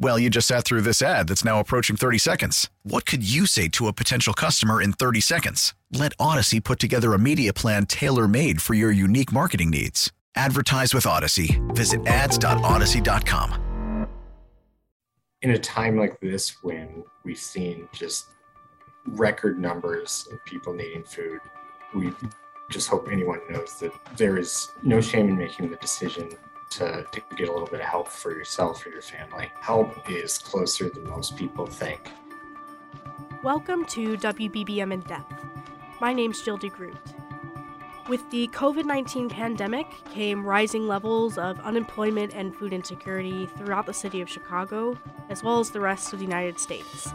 Well, you just sat through this ad that's now approaching 30 seconds. What could you say to a potential customer in 30 seconds? Let Audacy put together a media plan tailor made for your unique marketing needs. Advertise with Audacy. Visit ads.audacy.com. In a time like this, when we've seen just record numbers of people needing food, we just hope anyone knows that there is no shame in making the decision to, to get a little bit of help for yourself or your family. Help is closer than most people think. Welcome to WBBM in Depth. My name's Jill DeGroot. With the COVID 19 pandemic came rising levels of unemployment and food insecurity throughout the city of Chicago, as well as the rest of the United States.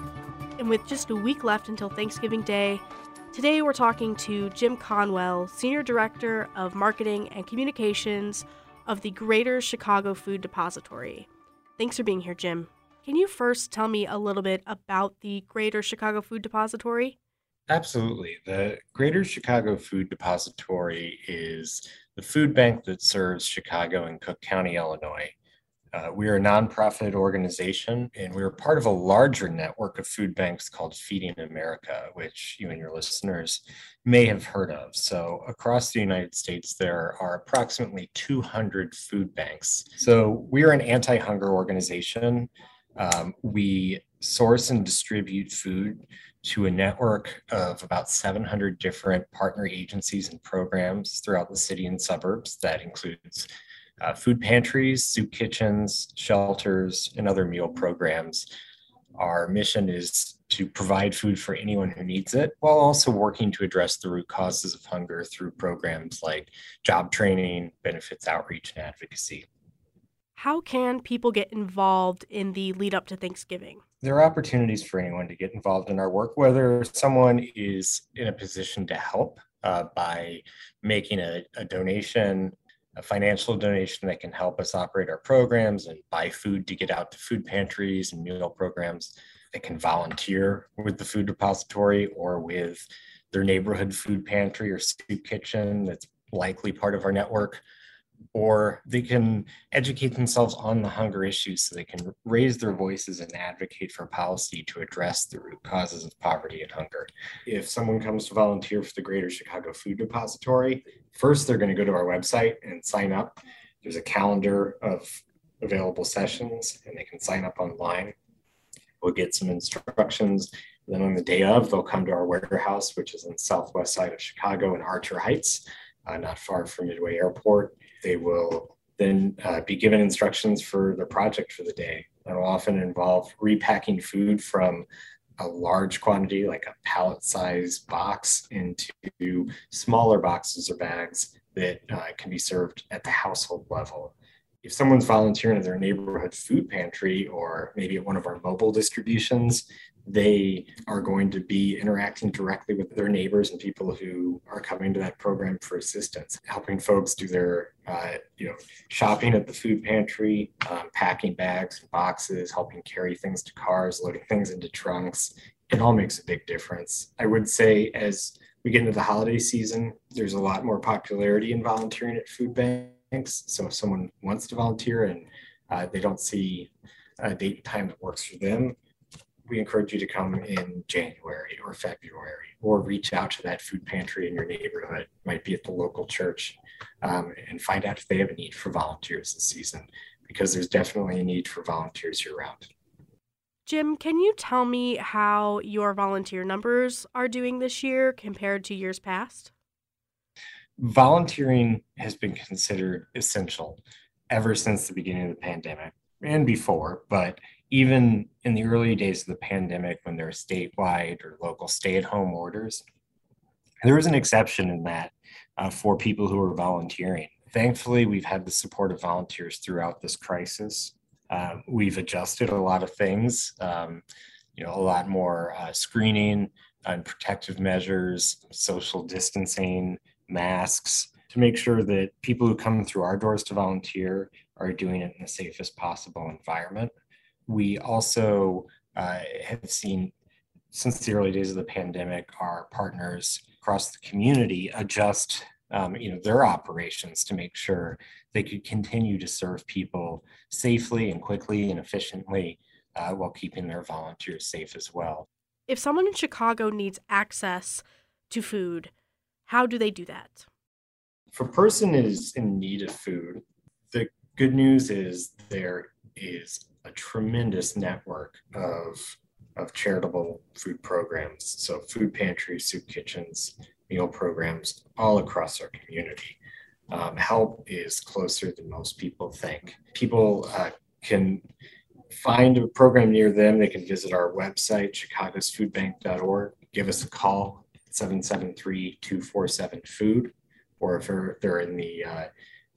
And with just a week left until Thanksgiving Day, today we're talking to Jim Conwell, Senior Director of Marketing and Communications of the Greater Chicago Food Depository. Thanks for being here, Jim. Can you first tell me a little bit about the Greater Chicago Food Depository? Absolutely. The Greater Chicago Food Depository is the food bank that serves Chicago and Cook County, Illinois. Uh, we are a nonprofit organization, and we're part of a larger network of food banks called Feeding America, which you and your listeners may have heard of. So, across the United States, there are approximately 200 food banks. So, we are an anti hunger organization. Um, we source and distribute food to a network of about 700 different partner agencies and programs throughout the city and suburbs. That includes uh, food pantries, soup kitchens, shelters, and other meal programs. Our mission is to provide food for anyone who needs it while also working to address the root causes of hunger through programs like job training, benefits outreach, and advocacy. How can people get involved in the lead up to Thanksgiving? There are opportunities for anyone to get involved in our work, whether someone is in a position to help uh, by making a, a donation a financial donation that can help us operate our programs and buy food to get out to food pantries and meal programs. They can volunteer with the food repository or with their neighborhood food pantry or soup kitchen that's likely part of our network or they can educate themselves on the hunger issues so they can raise their voices and advocate for policy to address the root causes of poverty and hunger. If someone comes to volunteer for the Greater Chicago Food Depository, first they're going to go to our website and sign up. There's a calendar of available sessions and they can sign up online. We'll get some instructions. Then on the day of, they'll come to our warehouse, which is on the southwest side of Chicago in Archer Heights, uh, not far from Midway Airport they will then uh, be given instructions for the project for the day. That will often involve repacking food from a large quantity, like a pallet size box, into smaller boxes or bags that uh, can be served at the household level. If someone's volunteering at their neighborhood food pantry or maybe at one of our mobile distributions, they are going to be interacting directly with their neighbors and people who are coming to that program for assistance, helping folks do their, uh, you know, shopping at the food pantry, um, packing bags and boxes, helping carry things to cars, loading things into trunks. It all makes a big difference. I would say as we get into the holiday season, there's a lot more popularity in volunteering at food banks. So if someone wants to volunteer and uh, they don't see a date and time that works for them, we encourage you to come in January or February or reach out to that food pantry in your neighborhood, might be at the local church, um, and find out if they have a need for volunteers this season because there's definitely a need for volunteers year round. Jim, can you tell me how your volunteer numbers are doing this year compared to years past? Volunteering has been considered essential ever since the beginning of the pandemic and before, but even in the early days of the pandemic, when there were statewide or local stay at home orders, there was an exception in that uh, for people who were volunteering. Thankfully, we've had the support of volunteers throughout this crisis. Uh, we've adjusted a lot of things, um, you know, a lot more uh, screening and protective measures, social distancing, masks, to make sure that people who come through our doors to volunteer are doing it in the safest possible environment. We also uh, have seen, since the early days of the pandemic, our partners across the community adjust um, you know their operations to make sure they could continue to serve people safely and quickly and efficiently uh, while keeping their volunteers safe as well. If someone in Chicago needs access to food, how do they do that? If a person is in need of food, the good news is there is a tremendous network of of charitable food programs. So food pantries, soup kitchens, meal programs all across our community. Um, help is closer than most people think. People uh, can find a program near them. They can visit our website, chicagosfoodbank.org, give us a call, 773-247-FOOD, or if they're, they're in the uh,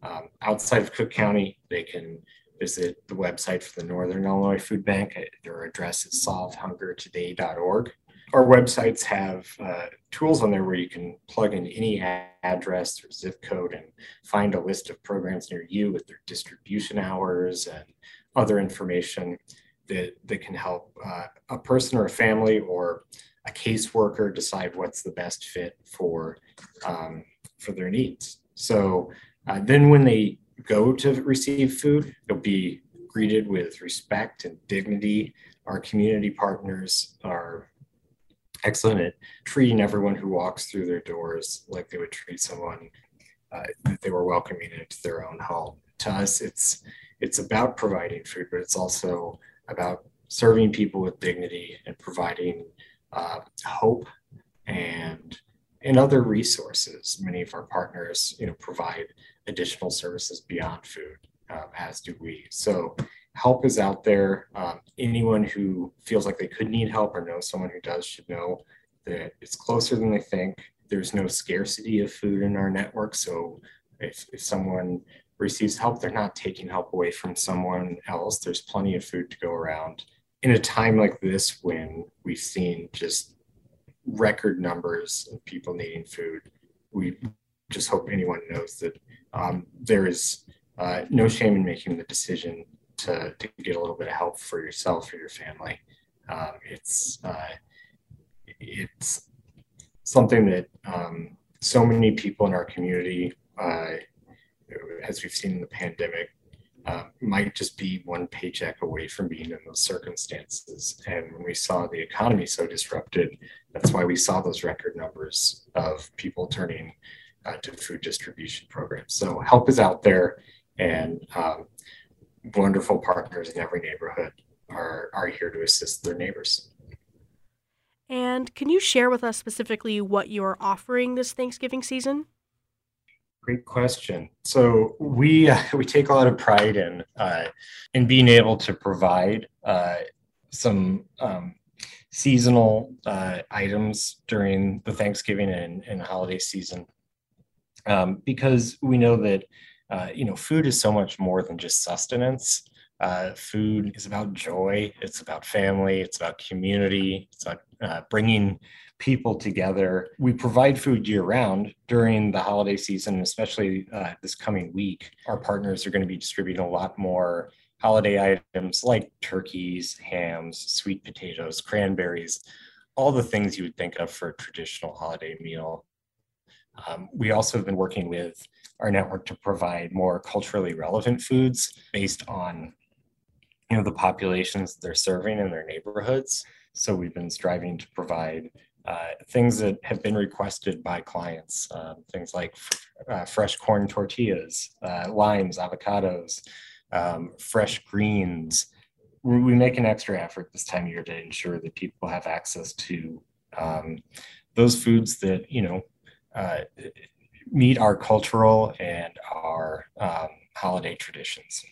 um, outside of Cook County, they can visit the website for the Northern Illinois Food Bank. Their address is solvehungertoday.org our websites have uh, tools on there where you can plug in any address or zip code and find a list of programs near you with their distribution hours and other information that, that can help uh, a person or a family or a caseworker decide what's the best fit for um, for their needs. So uh, then when they go to receive food, they'll be greeted with respect and dignity. Our community partners are excellent at treating everyone who walks through their doors like they would treat someone uh, that they were welcoming into their own home. To us, it's it's about providing food, but it's also about serving people with dignity and providing uh, hope and and other resources. Many of our partners, you know, provide additional services beyond food, um, as do we. So help is out there. Um, anyone who feels like they could need help or knows someone who does should know that it's closer than they think. There's no scarcity of food in our network. So if, if someone receives help, they're not taking help away from someone else. There's plenty of food to go around. In a time like this, when we've seen just record numbers of people needing food, we just hope anyone knows that um, there is uh, no shame in making the decision to, to get a little bit of help for yourself or your family. Um, it's uh, it's something that um, so many people in our community, uh, as we've seen in the pandemic, uh, might just be one paycheck away from being in those circumstances. And when we saw the economy so disrupted, that's why we saw those record numbers of people turning uh, to food distribution programs. So help is out there, and um, wonderful partners in every neighborhood are, are here to assist their neighbors. And can you share with us specifically what you're offering this Thanksgiving season? Great question. So we uh, we take a lot of pride in uh, in being able to provide uh, some um, seasonal uh, items during the Thanksgiving and, and holiday season, um, because we know that uh, you know, food is so much more than just sustenance. Uh, food is about joy. It's about family. It's about community. It's about uh, bringing people together. We provide food year round during the holiday season, especially uh, this coming week. Our partners are going to be distributing a lot more holiday items like turkeys, hams, sweet potatoes, cranberries, all the things you would think of for a traditional holiday meal. Um, we also have been working with our network to provide more culturally relevant foods based on you know the populations they're serving in their neighborhoods so we've been striving to provide uh, things that have been requested by clients um, things like uh, fresh corn tortillas uh, limes avocados um, fresh greens we make an extra effort this time of year to ensure that people have access to um, those foods that you know uh, meet our cultural and our um, holiday traditions.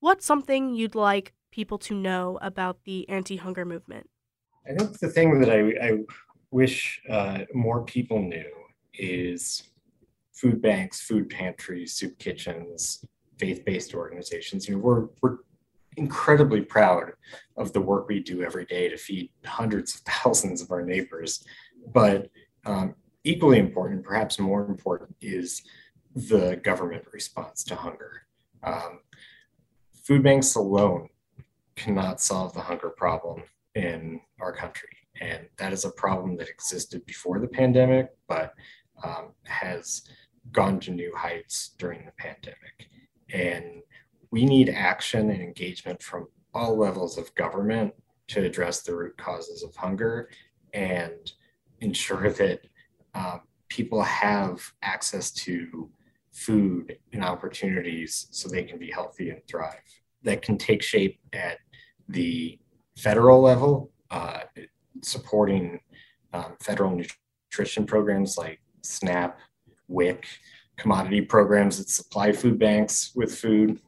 What's something you'd like people to know about the anti hunger movement? I think the thing that I, I wish uh, more people knew is food banks, food pantries, soup kitchens, faith-based organizations. You know, we're we're incredibly proud of the work we do every day to feed hundreds of thousands of our neighbors. But um, equally important, perhaps more important, is the government response to hunger. Um, food banks alone cannot solve the hunger problem in our country. And that is a problem that existed before the pandemic, but um, has gone to new heights during the pandemic. And we need action and engagement from all levels of government to address the root causes of hunger and ensure that uh, people have access to food and opportunities so they can be healthy and thrive. That can take shape at the federal level, uh, supporting um, federal nutrition programs like SNAP, WIC, commodity programs that supply food banks with food.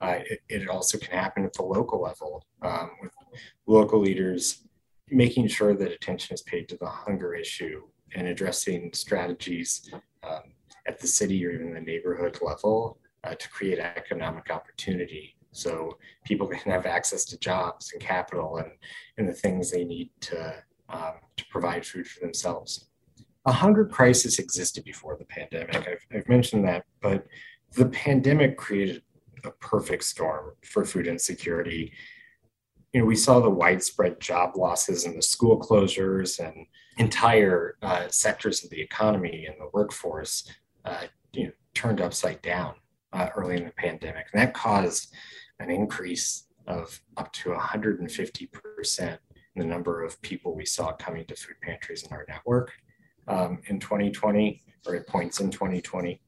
Uh, it, it, also can happen at the local level um, with local leaders making sure that attention is paid to the hunger issue and addressing strategies um, at the city or even the neighborhood level uh, to create economic opportunity so people can have access to jobs and capital and, and the things they need to, um, to provide food for themselves. A hunger crisis existed before the pandemic. I've, I've mentioned that, but the pandemic created a perfect storm for food insecurity. You know, we saw the widespread job losses and the school closures and entire uh, sectors of the economy and the workforce, uh, you know, turned upside down uh, early in the pandemic. And that caused an increase of up to 150% in the number of people we saw coming to food pantries in our network um, in 2020 or at points in 2020.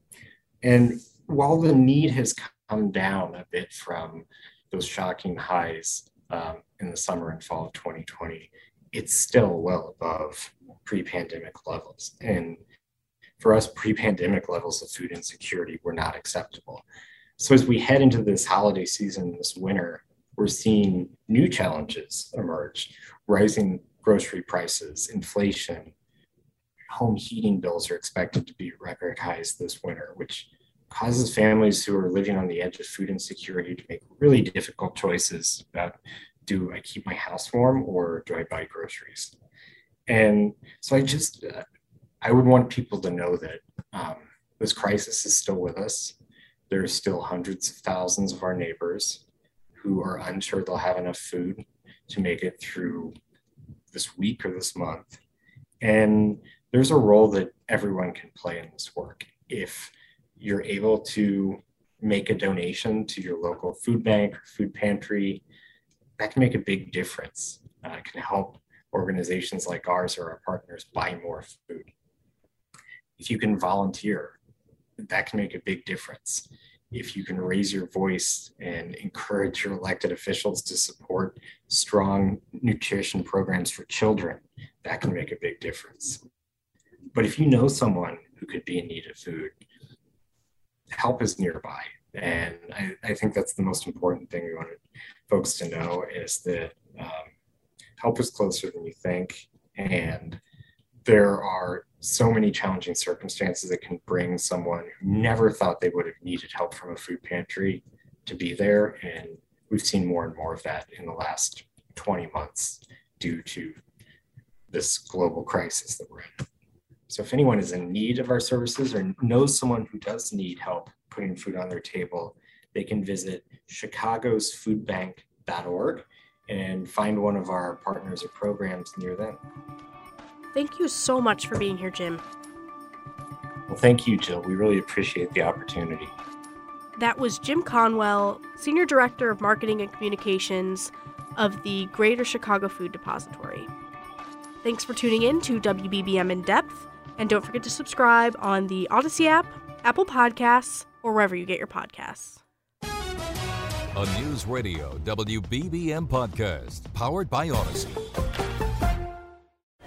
And while the need has come down a bit from those shocking highs um, in the summer and fall of 2020, it's still well above pre pandemic levels. And for us, pre pandemic levels of food insecurity were not acceptable. So as we head into this holiday season, this winter, we're seeing new challenges emerge rising grocery prices, inflation. Home heating bills are expected to be record highs this winter, which causes families who are living on the edge of food insecurity to make really difficult choices about do I keep my house warm or do I buy groceries? And so I just, uh, I would want people to know that um, this crisis is still with us there's still hundreds of thousands of our neighbors who are unsure they'll have enough food to make it through this week or this month. And there's a role that everyone can play in this work. If you're able to make a donation to your local food bank or food pantry, that can make a big difference. Uh, it can help organizations like ours or our partners buy more food. If you can volunteer, that can make a big difference. If you can raise your voice and encourage your elected officials to support strong nutrition programs for children, that can make a big difference. But if you know someone who could be in need of food, help is nearby. And I, I think that's the most important thing we wanted folks to know is that um, help is closer than you think. And there are so many challenging circumstances that can bring someone who never thought they would have needed help from a food pantry to be there. And we've seen more and more of that in the last 20 months due to this global crisis that we're in. So if anyone is in need of our services or knows someone who does need help putting food on their table, they can visit chicagosfoodbank.org and find one of our partners or programs near them. Thank you so much for being here, Jim. Well, thank you, Jill. We really appreciate the opportunity. That was Jim Conwell, Senior Director of Marketing and Communications of the Greater Chicago Food Depository. Thanks for tuning in to WBBM In Depth, and don't forget to subscribe on the Audacy app, Apple Podcasts, or wherever you get your podcasts. A News Radio WBBM podcast powered by Audacy.